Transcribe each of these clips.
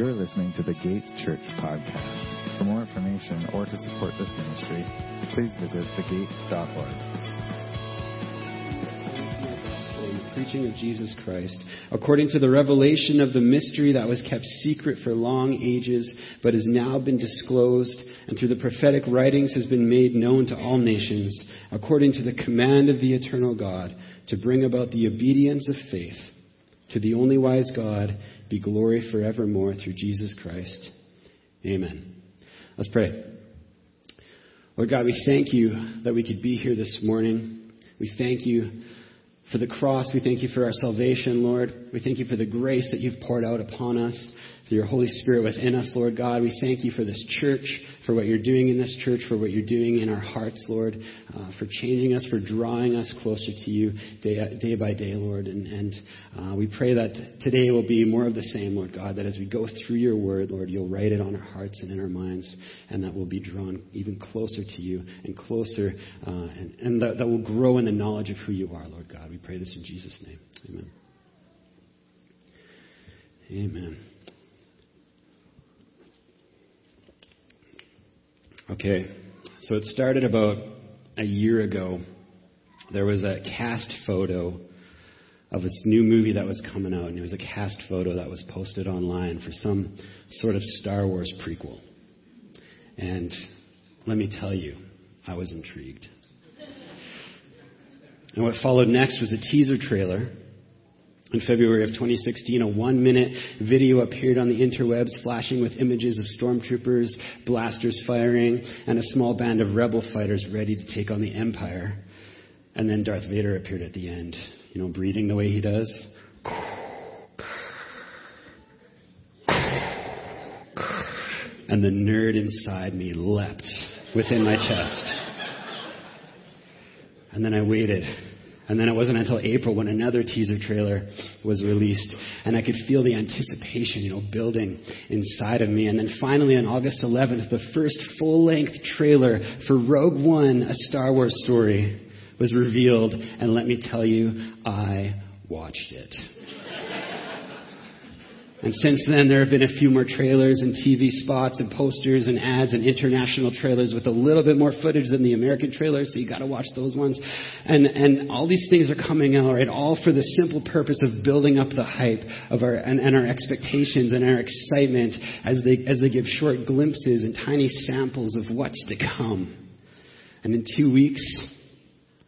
You're listening to the Gate Church podcast. For more information or to support this ministry, please visit thegate.org. preaching of Jesus Christ, according to the revelation of the mystery that was kept secret for long ages, but has now been disclosed, and through the prophetic writings has been made known to all nations, according to the command of the eternal God, to bring about the obedience of faith. To the only wise God be glory forevermore through Jesus Christ. Amen. Let's pray. Lord God, we thank you that we could be here this morning. We thank you for the cross. We thank you for our salvation, Lord. We thank you for the grace that you've poured out upon us for your Holy Spirit within us, Lord God. We thank you for this church, for what you're doing in this church, for what you're doing in our hearts, Lord, uh, for changing us, for drawing us closer to you day, day by day, Lord. And, and uh, we pray that today will be more of the same, Lord God, that as we go through your word, Lord, you'll write it on our hearts and in our minds, and that we'll be drawn even closer to you and closer, uh, and, and that, that will grow in the knowledge of who you are, Lord God. We pray this in Jesus' name. Amen. Amen. Okay, so it started about a year ago. There was a cast photo of this new movie that was coming out, and it was a cast photo that was posted online for some sort of Star Wars prequel. And let me tell you, I was intrigued. And what followed next was a teaser trailer in February of 2016, a one minute video appeared on the interwebs flashing with images of stormtroopers, blasters firing, and a small band of rebel fighters ready to take on the Empire. And then Darth Vader appeared at the end, you know, breathing the way he does. And the nerd inside me leapt within my chest. And then I waited and then it wasn't until April when another teaser trailer was released, and I could feel the anticipation, you know, building inside of me. And then finally, on August 11th, the first full-length trailer for Rogue One, a Star Wars story, was revealed. And let me tell you, I watched it. And since then, there have been a few more trailers and TV spots and posters and ads and international trailers with a little bit more footage than the American trailers, so you gotta watch those ones. And, and all these things are coming out, right? All for the simple purpose of building up the hype of our, and, and our expectations and our excitement as they, as they give short glimpses and tiny samples of what's to come. And in two weeks,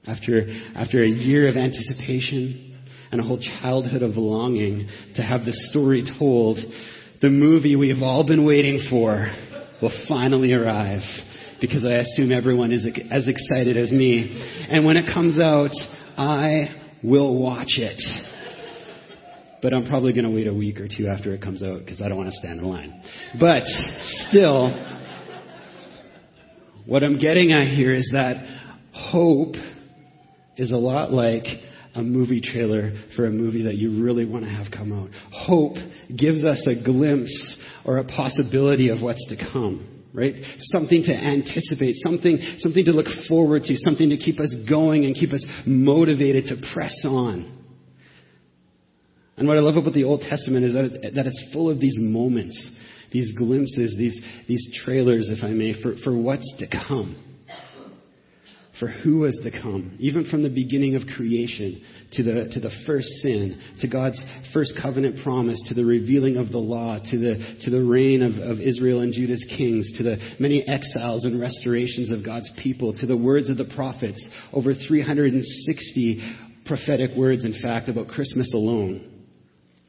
after, after a year of anticipation, and a whole childhood of longing to have the story told, the movie we've all been waiting for will finally arrive because I assume everyone is as excited as me. And when it comes out, I will watch it. But I'm probably going to wait a week or two after it comes out because I don't want to stand in line. But still, what I'm getting at here is that hope is a lot like a movie trailer for a movie that you really want to have come out. Hope gives us a glimpse or a possibility of what's to come right? Something to anticipate, something, something to look forward to, something to keep us going and keep us motivated to press on. And what I love about the Old Testament is that, it, that it's full of these moments, these glimpses, these, these trailers, if I may, for, for what's to come for who was to come, even from the beginning of creation to the, to the first sin, to God's first covenant promise, to the revealing of the law, to the, to the reign of, of Israel and Judah's kings, to the many exiles and restorations of God's people, to the words of the prophets, over 360 prophetic words, in fact, about Christmas alone,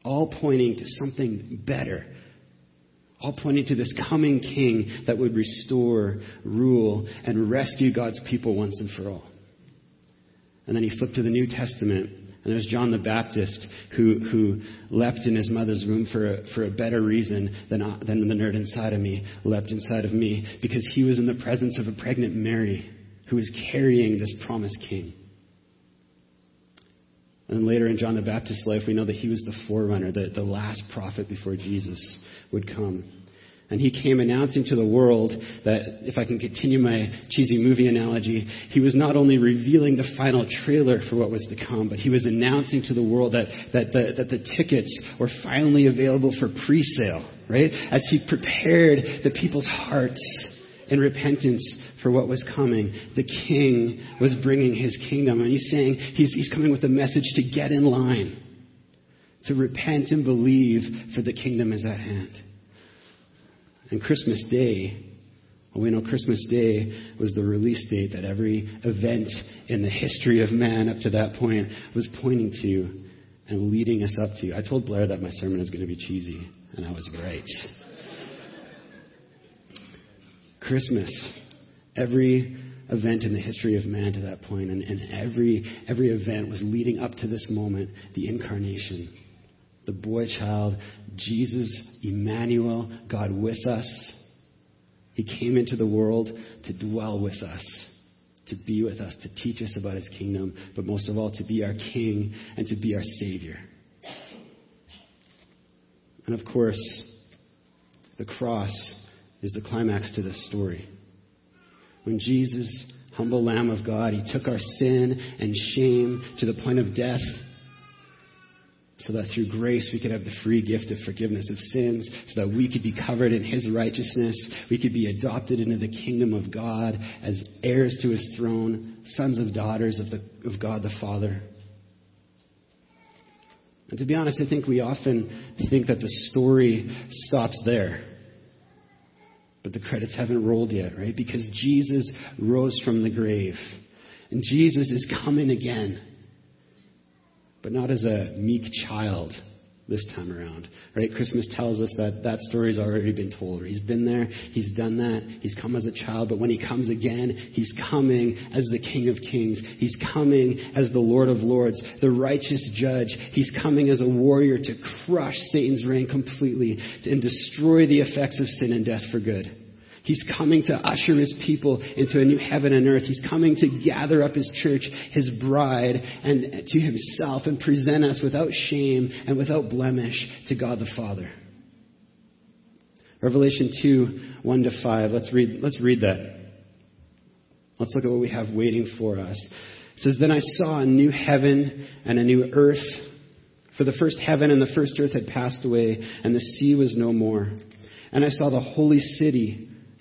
all pointing to something better all pointing to this coming king that would restore, rule, and rescue God's people once and for all. And then he flipped to the New Testament, and there's John the Baptist who, who leapt in his mother's womb for a, for a better reason than, than the nerd inside of me leapt inside of me, because he was in the presence of a pregnant Mary who was carrying this promised king. And later in John the Baptist's life, we know that he was the forerunner, the, the last prophet before Jesus would come. And he came announcing to the world that, if I can continue my cheesy movie analogy, he was not only revealing the final trailer for what was to come, but he was announcing to the world that, that, the, that the tickets were finally available for pre-sale, right? As he prepared the people's hearts in repentance for what was coming. The king was bringing his kingdom, and he's saying he's, he's coming with a message to get in line, to repent and believe, for the kingdom is at hand. And Christmas Day, well, we know Christmas Day was the release date that every event in the history of man up to that point was pointing to and leading us up to. I told Blair that my sermon is going to be cheesy, and I was right. Christmas, every event in the history of man to that point, and, and every, every event was leading up to this moment, the incarnation the boy child, Jesus, Emmanuel, God with us. He came into the world to dwell with us, to be with us, to teach us about his kingdom, but most of all, to be our king and to be our savior. And of course, the cross is the climax to this story. When Jesus, humble Lamb of God, he took our sin and shame to the point of death so that through grace we could have the free gift of forgiveness of sins, so that we could be covered in His righteousness, we could be adopted into the kingdom of God as heirs to His throne, sons of daughters of, the, of God the Father. And to be honest, I think we often think that the story stops there. But the credits haven't rolled yet, right? Because Jesus rose from the grave. And Jesus is coming again but not as a meek child this time around. Right? Christmas tells us that that story's already been told. He's been there, he's done that, he's come as a child, but when he comes again, he's coming as the King of Kings. He's coming as the Lord of Lords, the righteous judge. He's coming as a warrior to crush Satan's reign completely and destroy the effects of sin and death for good. He's coming to usher his people into a new heaven and earth. He's coming to gather up his church, his bride, and to himself and present us without shame and without blemish to God the Father. Revelation 2, 1 to 5. Let's read, let's read that. Let's look at what we have waiting for us. It says, Then I saw a new heaven and a new earth. For the first heaven and the first earth had passed away, and the sea was no more. And I saw the holy city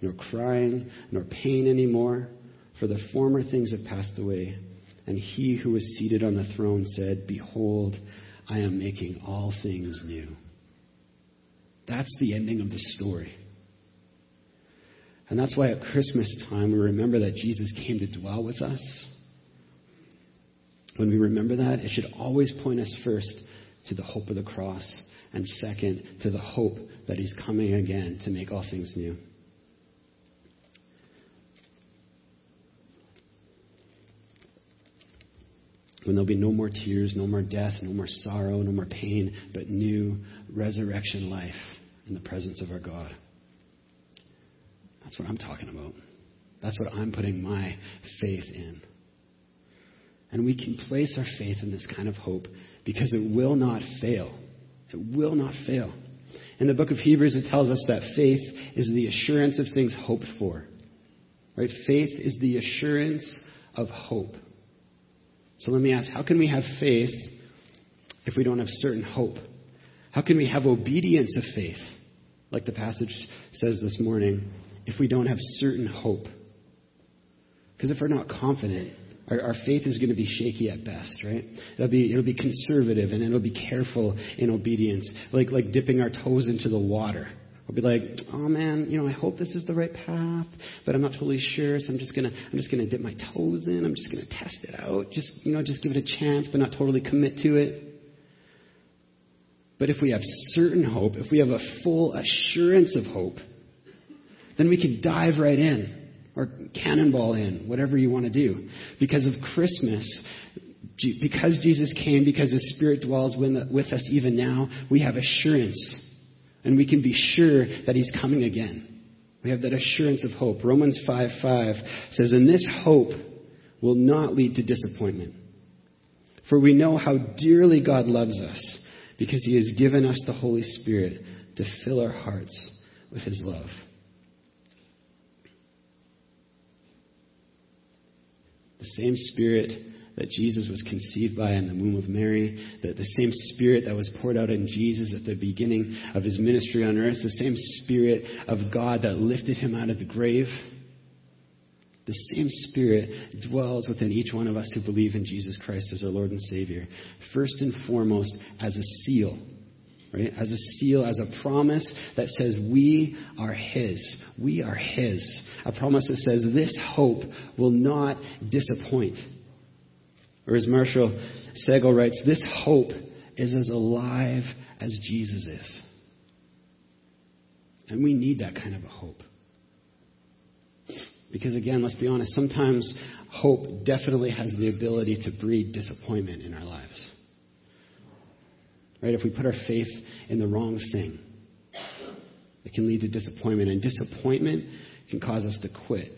nor crying, nor pain anymore, for the former things have passed away. And he who was seated on the throne said, Behold, I am making all things new. That's the ending of the story. And that's why at Christmas time we remember that Jesus came to dwell with us. When we remember that, it should always point us first to the hope of the cross, and second, to the hope that He's coming again to make all things new. When there'll be no more tears, no more death, no more sorrow, no more pain, but new resurrection life in the presence of our God. That's what I'm talking about. That's what I'm putting my faith in. And we can place our faith in this kind of hope because it will not fail. It will not fail. In the book of Hebrews, it tells us that faith is the assurance of things hoped for. Right? Faith is the assurance of hope. So let me ask how can we have faith if we don't have certain hope? How can we have obedience of faith, like the passage says this morning, if we don't have certain hope? Because if we're not confident, our, our, faith is going to be shaky at best, right? It'll be, it'll be conservative and it'll be careful in obedience, like, like dipping our toes into the water. I'll be like, oh man, you know, I hope this is the right path, but I'm not totally sure, so I'm just gonna, I'm just gonna dip my toes in. I'm just gonna test it out. Just, you know, just give it a chance, but not totally commit to it. But if we have certain hope, if we have a full assurance of hope, then we can dive right in or cannonball in, whatever you want to do. Because of Christmas, because Jesus came, because His Spirit dwells with us even now, we have assurance. And we can be sure that He's coming again. We have that assurance of hope. Romans 5 5 says, And this hope will not lead to disappointment. For we know how dearly God loves us because He has given us the Holy Spirit to fill our hearts with His love. The same Spirit that Jesus was conceived by in the womb of Mary, that the same Spirit that was poured out in Jesus at the beginning of his ministry on earth, the same Spirit of God that lifted him out of the grave, the same Spirit dwells within each one of us who believe in Jesus Christ as our Lord and Savior. First and foremost, as a seal right? As a seal, as a promise that says we are His. We are His. A promise that says this hope will not disappoint. Or as Marshall Segal writes, this hope is as alive as Jesus is. And we need that kind of a hope. Because again, let's be honest, sometimes hope definitely has the ability to breed disappointment in our lives. Right? If we put our faith in the wrong thing, it can lead to disappointment. And disappointment can cause us to quit.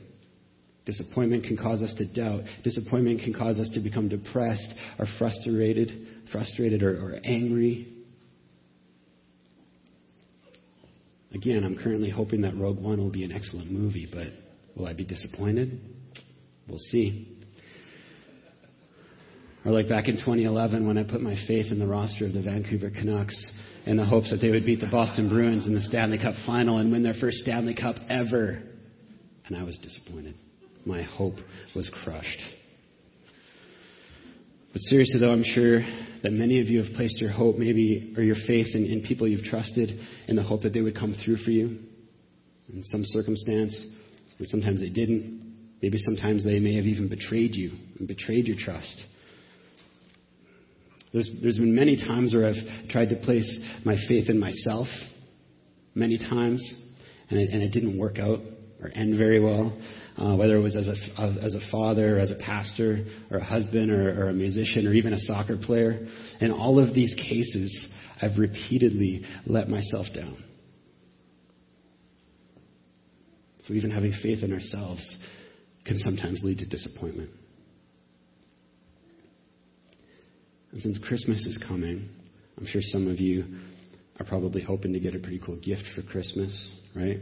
Disappointment can cause us to doubt. Disappointment can cause us to become depressed or frustrated, frustrated or, or angry. Again, I'm currently hoping that Rogue One will be an excellent movie, but will I be disappointed? We'll see. Or like back in 2011 when I put my faith in the roster of the Vancouver Canucks in the hopes that they would beat the Boston Bruins in the Stanley Cup final and win their first Stanley Cup ever. And I was disappointed. My hope was crushed. But seriously, though, I'm sure that many of you have placed your hope, maybe, or your faith in, in people you've trusted in the hope that they would come through for you in some circumstance. And sometimes they didn't. Maybe sometimes they may have even betrayed you and betrayed your trust. There's, there's been many times where I've tried to place my faith in myself, many times, and it, and it didn't work out or end very well. Uh, whether it was as a, as a father, as a pastor, or a husband, or, or a musician, or even a soccer player. In all of these cases, I've repeatedly let myself down. So even having faith in ourselves can sometimes lead to disappointment. And since Christmas is coming, I'm sure some of you are probably hoping to get a pretty cool gift for Christmas, right?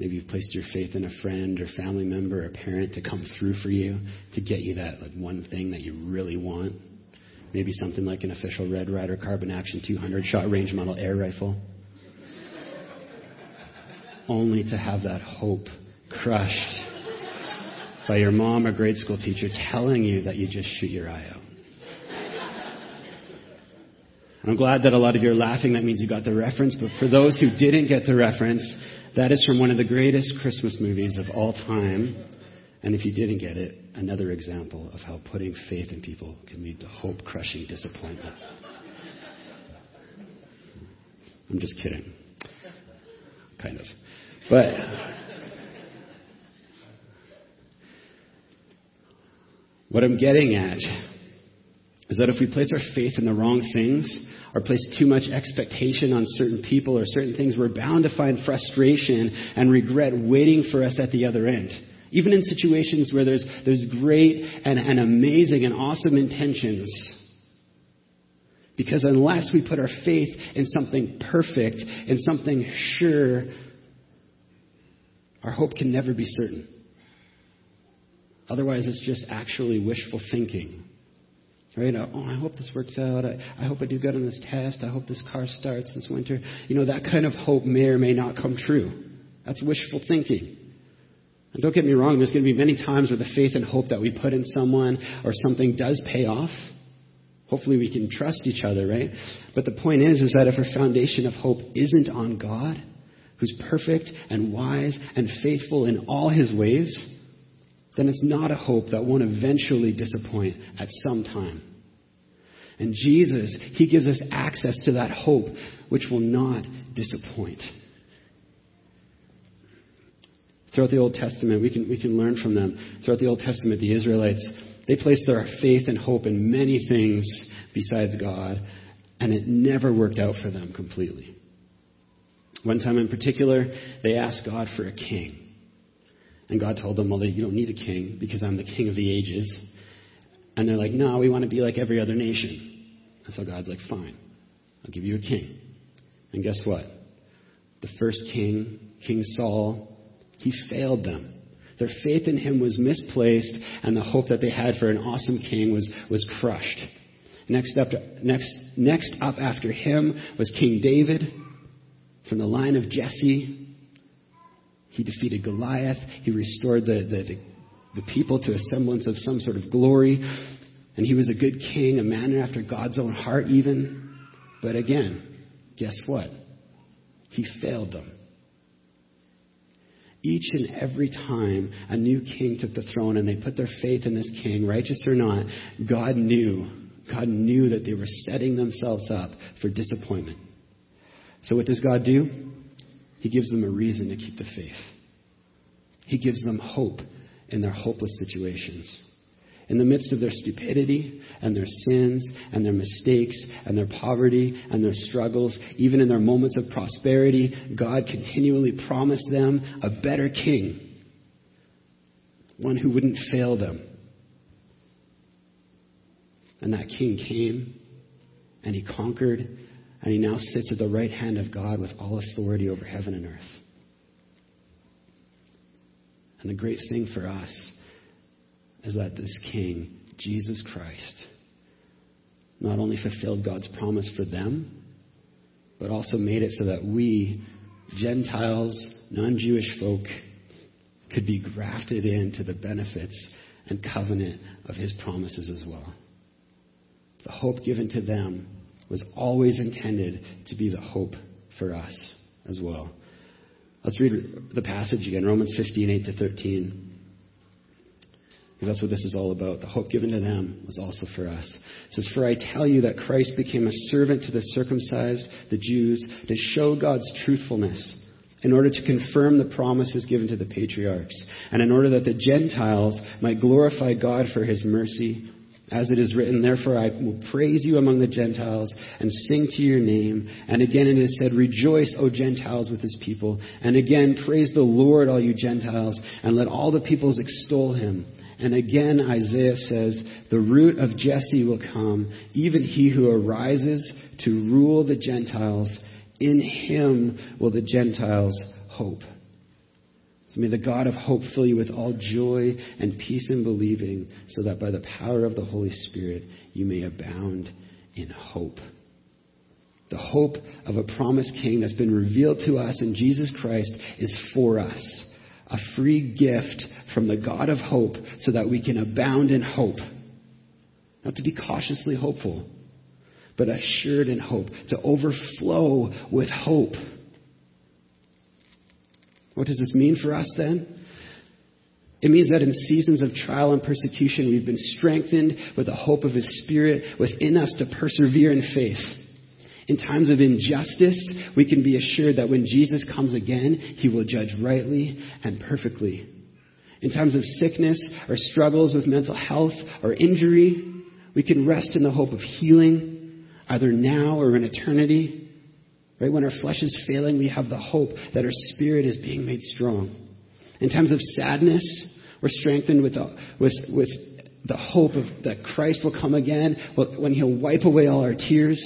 Maybe you've placed your faith in a friend or family member or parent to come through for you to get you that like one thing that you really want. Maybe something like an official Red Ryder Carbine Action 200 shot range model air rifle. Only to have that hope crushed by your mom or grade school teacher telling you that you just shoot your eye out. I'm glad that a lot of you are laughing. That means you got the reference. But for those who didn't get the reference, that is from one of the greatest Christmas movies of all time. And if you didn't get it, another example of how putting faith in people can lead to hope crushing disappointment. I'm just kidding. Kind of. But. What I'm getting at is that if we place our faith in the wrong things or place too much expectation on certain people or certain things, we're bound to find frustration and regret waiting for us at the other end. Even in situations where there's, there's great and, and amazing and awesome intentions. Because unless we put our faith in something perfect, in something sure, our hope can never be certain. Otherwise, it's just actually wishful thinking. Right? Oh, I hope this works out. I, I hope I do good on this test. I hope this car starts this winter. You know, that kind of hope may or may not come true. That's wishful thinking. And don't get me wrong, there's going to be many times where the faith and hope that we put in someone or something does pay off. Hopefully we can trust each other, right? But the point is, is that if our foundation of hope isn't on God, who's perfect and wise and faithful in all his ways, then it's not a hope that won't eventually disappoint at some time. And Jesus, He gives us access to that hope which will not disappoint. Throughout the Old Testament, we can, we can learn from them. Throughout the Old Testament, the Israelites, they placed their faith and hope in many things besides God, and it never worked out for them completely. One time in particular, they asked God for a king. And God told them, well, you don't need a king because I'm the king of the ages. And they're like, no, we want to be like every other nation. And so God's like, fine, I'll give you a king. And guess what? The first king, King Saul, he failed them. Their faith in him was misplaced, and the hope that they had for an awesome king was, was crushed. Next up, next, next up after him was King David from the line of Jesse. He defeated Goliath. He restored the, the, the, the people to a semblance of some sort of glory. And he was a good king, a man after God's own heart, even. But again, guess what? He failed them. Each and every time a new king took the throne and they put their faith in this king, righteous or not, God knew. God knew that they were setting themselves up for disappointment. So what does God do? He gives them a reason to keep the faith. He gives them hope in their hopeless situations in the midst of their stupidity and their sins and their mistakes and their poverty and their struggles, even in their moments of prosperity, God continually promised them a better king, one who wouldn't fail them. And that king came and he conquered and he now sits at the right hand of God with all authority over heaven and earth. And the great thing for us is that this King, Jesus Christ, not only fulfilled God's promise for them, but also made it so that we, Gentiles, non Jewish folk, could be grafted into the benefits and covenant of his promises as well. The hope given to them was always intended to be the hope for us as well. Let's read the passage again, Romans 15, 8 to 13. Because that's what this is all about. The hope given to them was also for us. It says, For I tell you that Christ became a servant to the circumcised, the Jews, to show God's truthfulness, in order to confirm the promises given to the patriarchs, and in order that the Gentiles might glorify God for his mercy. As it is written, therefore I will praise you among the Gentiles and sing to your name. And again it is said, Rejoice, O Gentiles, with his people. And again, praise the Lord, all you Gentiles, and let all the peoples extol him. And again, Isaiah says, The root of Jesse will come, even he who arises to rule the Gentiles. In him will the Gentiles hope. So may the God of hope fill you with all joy and peace in believing, so that by the power of the Holy Spirit you may abound in hope. The hope of a promised king that's been revealed to us in Jesus Christ is for us a free gift from the God of hope so that we can abound in hope. Not to be cautiously hopeful, but assured in hope, to overflow with hope. What does this mean for us then? It means that in seasons of trial and persecution, we've been strengthened with the hope of His Spirit within us to persevere in faith. In times of injustice, we can be assured that when Jesus comes again, he will judge rightly and perfectly. In times of sickness or struggles with mental health or injury, we can rest in the hope of healing, either now or in eternity. Right? When our flesh is failing, we have the hope that our spirit is being made strong. In times of sadness, we're strengthened with the, with, with the hope of, that Christ will come again when he'll wipe away all our tears.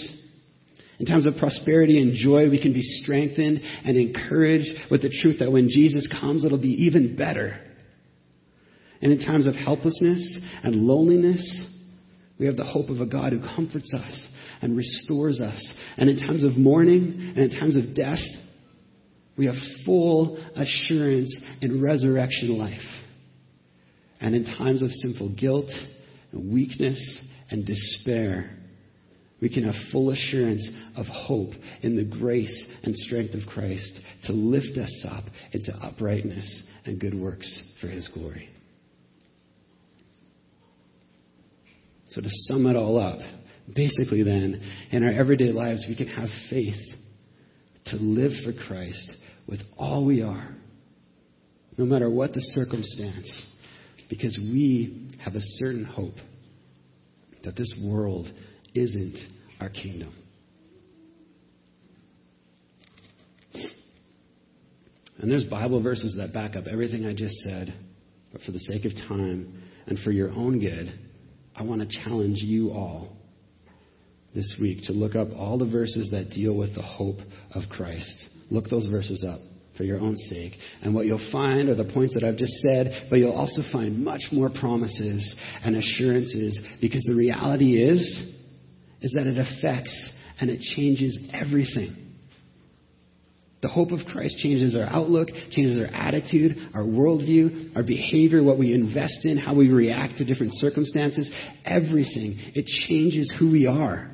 In times of prosperity and joy, we can be strengthened and encouraged with the truth that when Jesus comes, it'll be even better. And in times of helplessness and loneliness, we have the hope of a God who comforts us and restores us. And in times of mourning and in times of death, we have full assurance in resurrection life. And in times of sinful guilt and weakness and despair, we can have full assurance of hope in the grace and strength of Christ to lift us up into uprightness and good works for His glory. So, to sum it all up, basically, then, in our everyday lives, we can have faith to live for Christ with all we are, no matter what the circumstance, because we have a certain hope that this world isn't our kingdom. And there's Bible verses that back up everything I just said, but for the sake of time and for your own good, I want to challenge you all this week to look up all the verses that deal with the hope of Christ. Look those verses up for your own sake. And what you'll find are the points that I've just said, but you'll also find much more promises and assurances because the reality is, is that it affects and it changes everything. The hope of Christ changes our outlook, changes our attitude, our worldview, our behavior, what we invest in, how we react to different circumstances, everything. It changes who we are.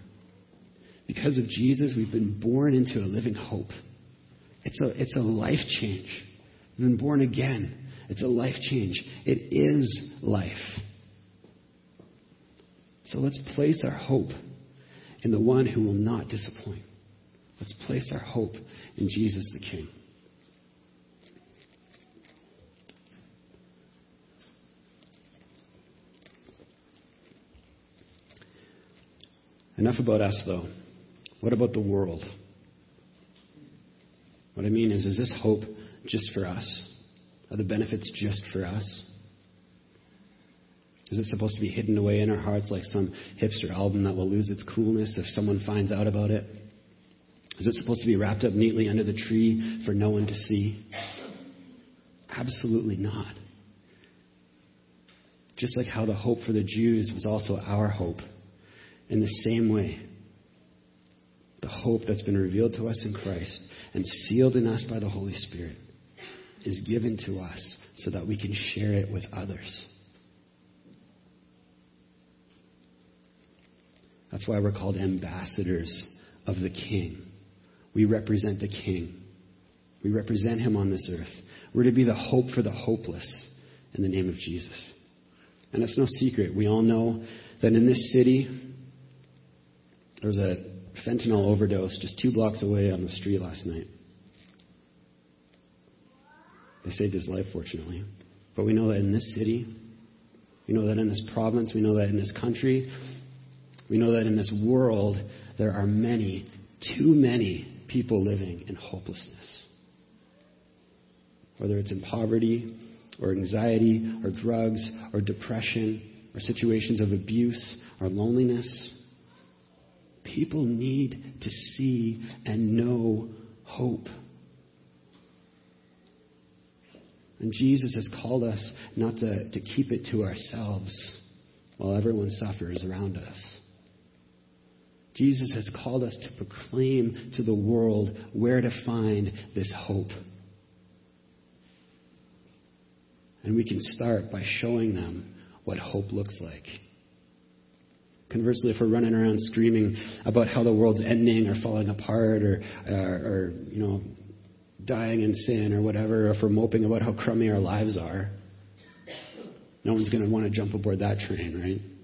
Because of Jesus, we've been born into a living hope. It's a, it's a life change. We've been born again. It's a life change. It is life. So let's place our hope in the one who will not disappoint. Let's place our hope in Jesus the King. Enough about us, though. What about the world? What I mean is, is this hope just for us? Are the benefits just for us? Is it supposed to be hidden away in our hearts like some hipster album that will lose its coolness if someone finds out about it? Is it supposed to be wrapped up neatly under the tree for no one to see? Absolutely not. Just like how the hope for the Jews was also our hope. In the same way, the hope that's been revealed to us in Christ and sealed in us by the Holy Spirit is given to us so that we can share it with others. That's why we're called ambassadors of the King. We represent the King. We represent him on this earth. We're to be the hope for the hopeless in the name of Jesus. And it's no secret. We all know that in this city, there was a fentanyl overdose just two blocks away on the street last night. They saved his life, fortunately. But we know that in this city, we know that in this province, we know that in this country, we know that in this world, there are many, too many people living in hopelessness. Whether it's in poverty, or anxiety, or drugs, or depression, or situations of abuse, or loneliness. People need to see and know hope. And Jesus has called us not to, to keep it to ourselves while everyone suffers around us. Jesus has called us to proclaim to the world where to find this hope. And we can start by showing them what hope looks like. Conversely, if we're running around screaming about how the world's ending or falling apart or, or, or you know, dying in sin or whatever, or if we're moping about how crummy our lives are, no one's going to want to jump aboard that train, right?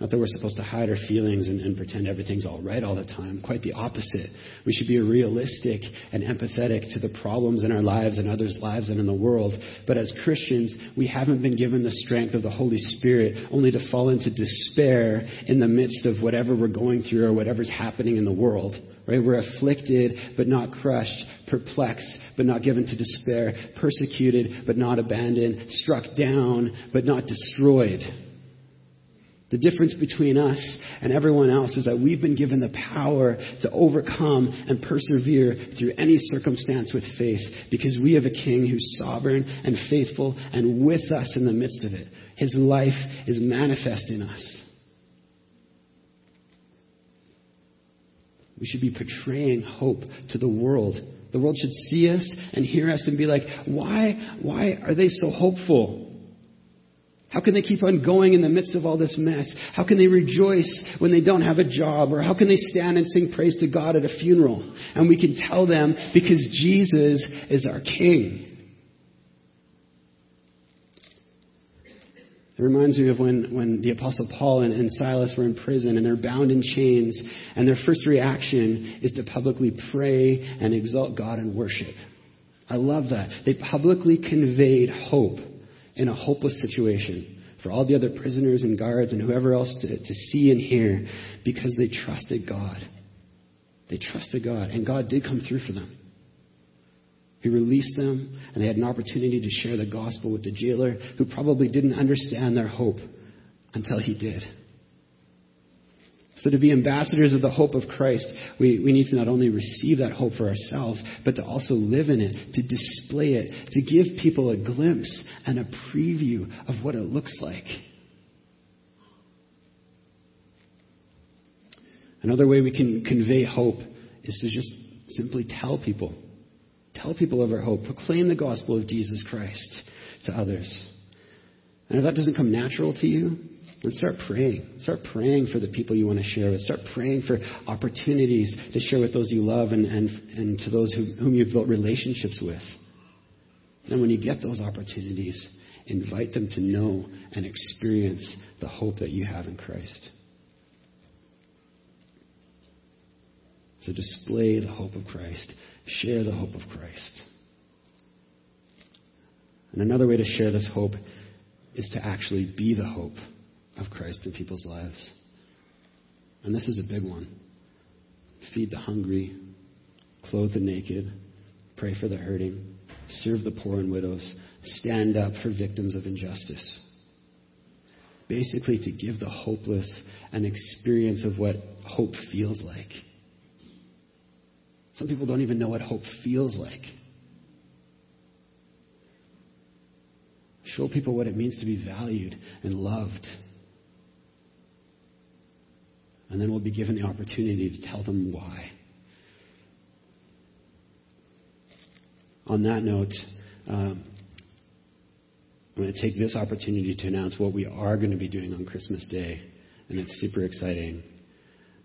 Not that we're supposed to hide our feelings and, and, pretend everything's all right all the time. Quite the opposite. We should be realistic and empathetic to the problems in our lives and others' lives and in the world. But as Christians, we haven't been given the strength of the Holy Spirit only to fall into despair in the midst of whatever we're going through or whatever's happening in the world. Right? We're afflicted but not crushed, perplexed but not given to despair, persecuted but not abandoned, struck down but not destroyed. The difference between us and everyone else is that we've been given the power to overcome and persevere through any circumstance with faith because we have a king who's sovereign and faithful and with us in the midst of it. His life is manifest in us. We should be portraying hope to the world. The world should see us and hear us and be like, why, why are they so hopeful? How can they keep on going in the midst of all this mess? How can they rejoice when they don't have a job? Or how can they stand and sing praise to God at a funeral? And we can tell them because Jesus is our King. It reminds me of when, when the Apostle Paul and, and Silas were in prison and they're bound in chains, and their first reaction is to publicly pray and exalt God and worship. I love that. They publicly conveyed hope in a hopeless situation for all the other prisoners and guards and whoever else to, to see and hear because they trusted God. They trusted God, and God did come through for them. He released them, and they had an opportunity to share the gospel with the jailer who probably didn't understand their hope until he did. So, to be ambassadors of the hope of Christ, we, we need to not only receive that hope for ourselves, but to also live in it, to display it, to give people a glimpse and a preview of what it looks like. Another way we can convey hope is to just simply tell people. Tell people of our hope. Proclaim the gospel of Jesus Christ to others. And if that doesn't come natural to you, and start praying. Start praying for the people you want to share with. Start praying for opportunities to share with those you love and, and, and to those who, whom you've built relationships with. And when you get those opportunities, invite them to know and experience the hope that you have in Christ. So display the hope of Christ. Share the hope of Christ. And another way to share this hope is to actually be the hope of Christ in people's lives. And this is a big one. Feed the hungry, clothe the naked, pray for the hurting, serve the poor and widows, stand up for victims of injustice. Basically, to give the hopeless an experience of what hope feels like. Some people don't even know what hope feels like. Show people what it means to be valued and loved and then we'll be given the opportunity to tell them why. On that note, um, I'm going to take this opportunity to announce what we are going to be doing on Christmas Day, and it's super exciting.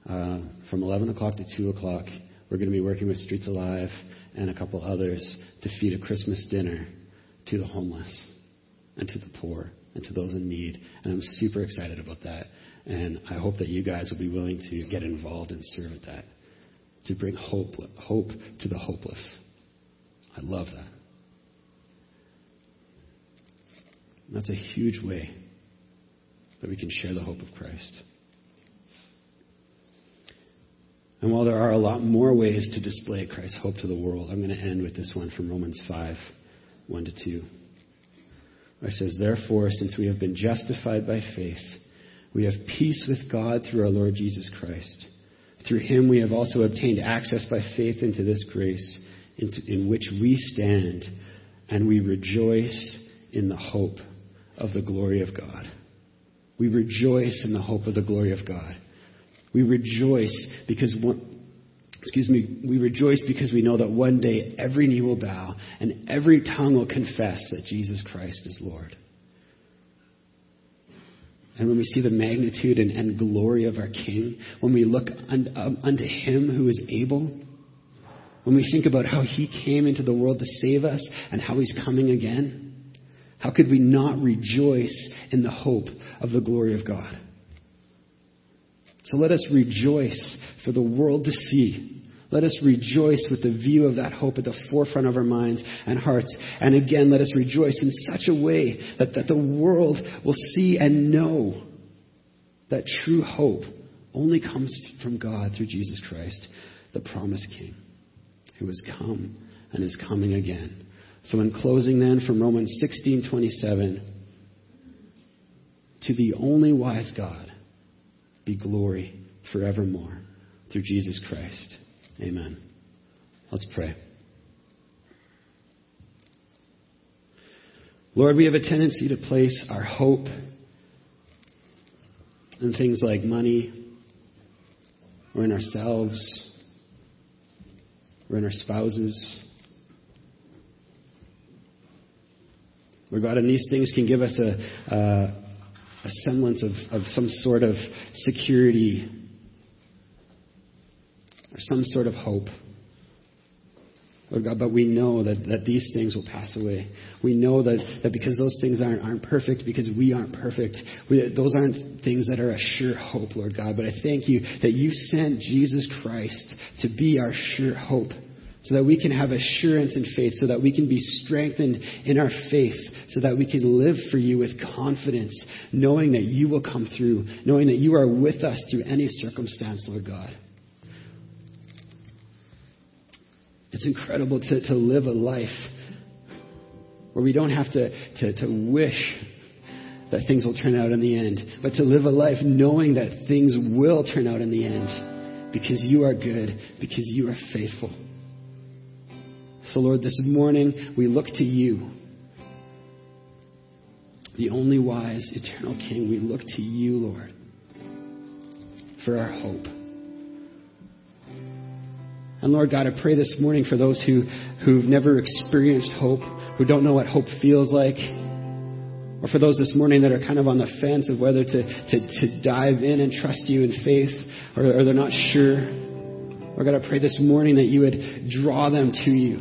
Uh, from 11 o'clock to 2 o'clock, we're going to be working with Streets Alive and a couple others to feed a Christmas dinner to the homeless and to the poor and to those in need. And I'm super excited about that. And I hope that you guys will be willing to get involved and serve at that, to bring hope, hope to the hopeless. I love that. That's a huge way that we can share the hope of Christ. And while there are a lot more ways to display Christ's hope to the world, I'm going to end with this one from Romans 5 1 to 2. Where it says, Therefore, since we have been justified by faith, we have peace with God through our Lord Jesus Christ. Through him we have also obtained access by faith into this grace in which we stand, and we rejoice in the hope of the glory of God. We rejoice in the hope of the glory of God. We rejoice because one, excuse me, we rejoice because we know that one day every knee will bow and every tongue will confess that Jesus Christ is Lord. And when we see the magnitude and, and glory of our King, when we look un, um, unto Him who is able, when we think about how He came into the world to save us and how He's coming again, how could we not rejoice in the hope of the glory of God? So let us rejoice for the world to see let us rejoice with the view of that hope at the forefront of our minds and hearts. And again, let us rejoice in such a way that, that the world will see and know that true hope only comes from God through Jesus Christ, the promised King, who has come and is coming again. So in closing then from Romans 16:27 to the only wise God be glory forevermore through Jesus Christ. Amen. Let's pray. Lord, we have a tendency to place our hope in things like money or in ourselves or in our spouses. Lord God, and these things can give us a, a, a semblance of, of some sort of security or some sort of hope. Lord God, but we know that, that these things will pass away. We know that, that because those things aren't, aren't perfect, because we aren't perfect, we, those aren't things that are a sure hope, Lord God. But I thank you that you sent Jesus Christ to be our sure hope so that we can have assurance in faith, so that we can be strengthened in our faith, so that we can live for you with confidence, knowing that you will come through, knowing that you are with us through any circumstance, Lord God. It's incredible to, to live a life where we don't have to, to, to wish that things will turn out in the end, but to live a life knowing that things will turn out in the end because you are good, because you are faithful. So, Lord, this morning we look to you, the only wise, eternal King. We look to you, Lord, for our hope. And Lord God, I pray this morning for those who, who've never experienced hope, who don't know what hope feels like, or for those this morning that are kind of on the fence of whether to, to, to dive in and trust you in faith, or, or they're not sure. Lord God, I pray this morning that you would draw them to you.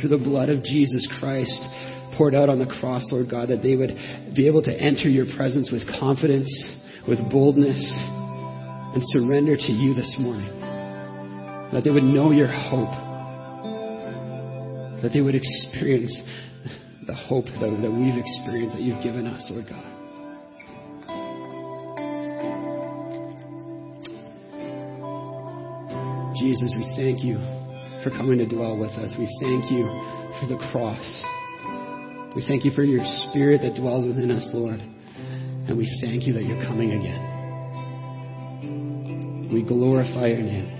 Through the blood of Jesus Christ poured out on the cross, Lord God, that they would be able to enter your presence with confidence, with boldness, and surrender to you this morning. That they would know your hope. That they would experience the hope that, that we've experienced, that you've given us, Lord God. Jesus, we thank you for coming to dwell with us. We thank you for the cross. We thank you for your spirit that dwells within us, Lord. And we thank you that you're coming again. We glorify your name.